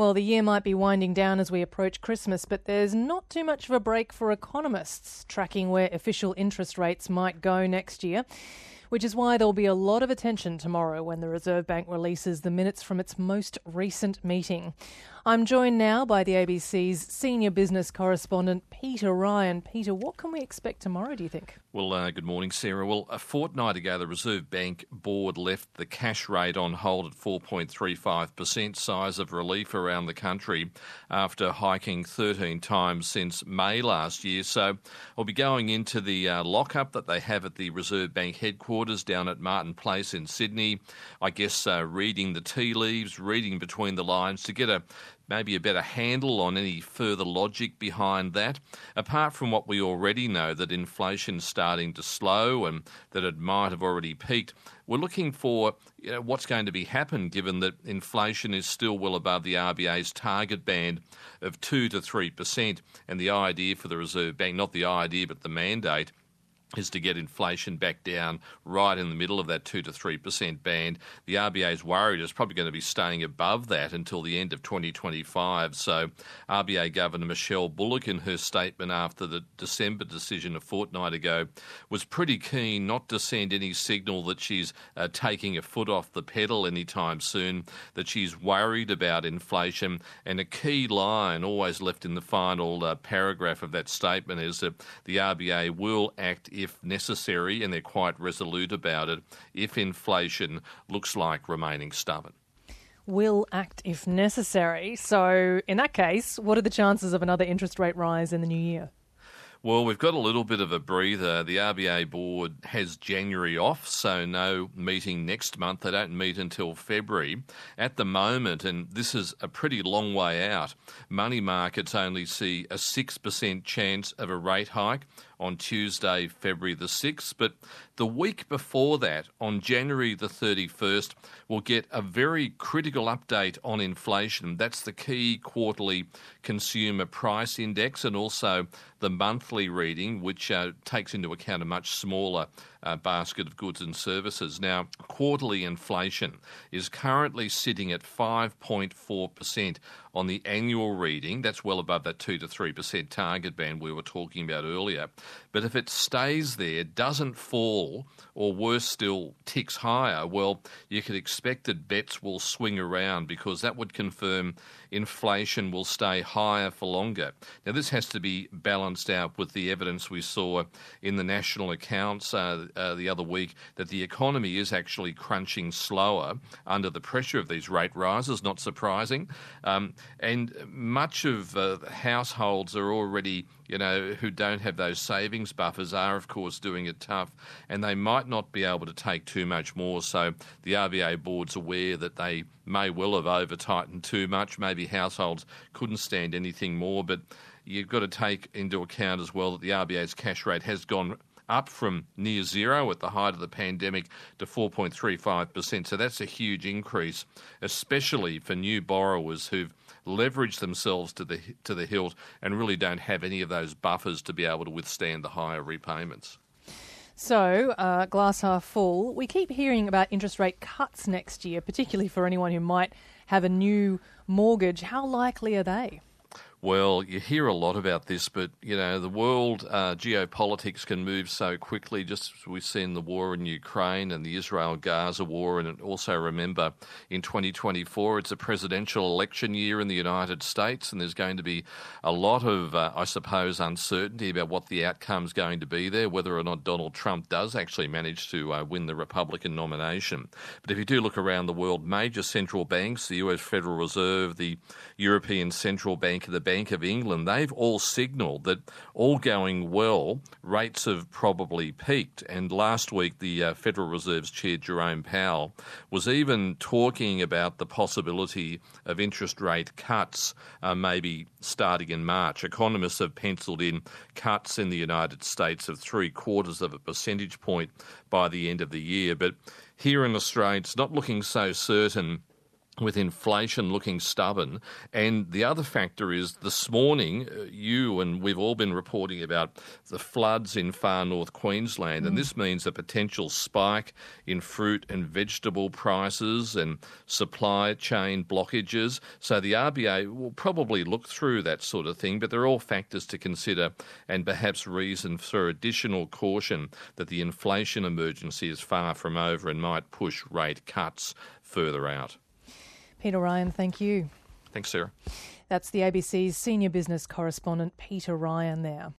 Well, the year might be winding down as we approach Christmas, but there's not too much of a break for economists tracking where official interest rates might go next year which is why there'll be a lot of attention tomorrow when the Reserve Bank releases the minutes from its most recent meeting. I'm joined now by the ABC's senior business correspondent, Peter Ryan. Peter, what can we expect tomorrow, do you think? Well, uh, good morning, Sarah. Well, a fortnight ago, the Reserve Bank board left the cash rate on hold at 4.35%, sighs of relief around the country after hiking 13 times since May last year. So we'll be going into the uh, lockup that they have at the Reserve Bank headquarters down at Martin Place in Sydney. I guess uh, reading the tea leaves, reading between the lines to get a maybe a better handle on any further logic behind that. Apart from what we already know that inflation's starting to slow and that it might have already peaked, we're looking for you know, what's going to be happen given that inflation is still well above the RBA's target band of 2 to 3%. And the idea for the Reserve Bank, not the idea but the mandate, is to get inflation back down right in the middle of that 2 to 3% band. The RBA is worried it's probably going to be staying above that until the end of 2025. So, RBA Governor Michelle Bullock, in her statement after the December decision a fortnight ago, was pretty keen not to send any signal that she's uh, taking a foot off the pedal anytime soon, that she's worried about inflation. And a key line, always left in the final uh, paragraph of that statement, is that the RBA will act if necessary, and they're quite resolute about it, if inflation looks like remaining stubborn. Will act if necessary. So, in that case, what are the chances of another interest rate rise in the new year? Well, we've got a little bit of a breather. The RBA board has January off, so no meeting next month. They don't meet until February. At the moment, and this is a pretty long way out, money markets only see a 6% chance of a rate hike on Tuesday, February the 6th. But the week before that, on January the 31st, we'll get a very critical update on inflation. That's the key quarterly consumer price index and also the monthly reading, which uh, takes into account a much smaller uh, basket of goods and services. Now, quarterly inflation is currently sitting at 5.4% on the annual reading. That's well above that 2 to 3% target band we were talking about earlier. But if it stays there, doesn't fall, or worse still, ticks higher, well, you could expect that bets will swing around because that would confirm inflation will stay higher for longer. Now, this has to be balanced out with the evidence we saw in the national accounts uh, uh, the other week that the economy is actually crunching slower under the pressure of these rate rises, not surprising. Um, and much of uh, households are already you know, who don't have those savings buffers are, of course, doing it tough, and they might not be able to take too much more. So the RBA board's aware that they may well have over tightened too much. Maybe households couldn't stand anything more, but you've got to take into account as well that the RBA's cash rate has gone up from near zero at the height of the pandemic to 4.35%. So that's a huge increase, especially for new borrowers who've leveraged themselves to the to the hilt and really don't have any of those buffers to be able to withstand the higher repayments. So, uh, glass half full. We keep hearing about interest rate cuts next year, particularly for anyone who might have a new mortgage. How likely are they? Well, you hear a lot about this, but you know the world uh, geopolitics can move so quickly. Just as we've seen the war in Ukraine and the Israel-Gaza war, and also remember in 2024 it's a presidential election year in the United States, and there's going to be a lot of, uh, I suppose, uncertainty about what the outcome's going to be there, whether or not Donald Trump does actually manage to uh, win the Republican nomination. But if you do look around the world, major central banks, the U.S. Federal Reserve, the European Central Bank, the Bank of England, they've all signalled that all going well, rates have probably peaked. And last week, the uh, Federal Reserve's chair, Jerome Powell, was even talking about the possibility of interest rate cuts uh, maybe starting in March. Economists have penciled in cuts in the United States of three quarters of a percentage point by the end of the year. But here in Australia, it's not looking so certain with inflation looking stubborn. And the other factor is this morning, uh, you and we've all been reporting about the floods in far north Queensland. Mm. And this means a potential spike in fruit and vegetable prices and supply chain blockages. So the RBA will probably look through that sort of thing, but they're all factors to consider and perhaps reason for additional caution that the inflation emergency is far from over and might push rate cuts further out. Peter Ryan, thank you. Thanks, Sarah. That's the ABC's senior business correspondent, Peter Ryan, there.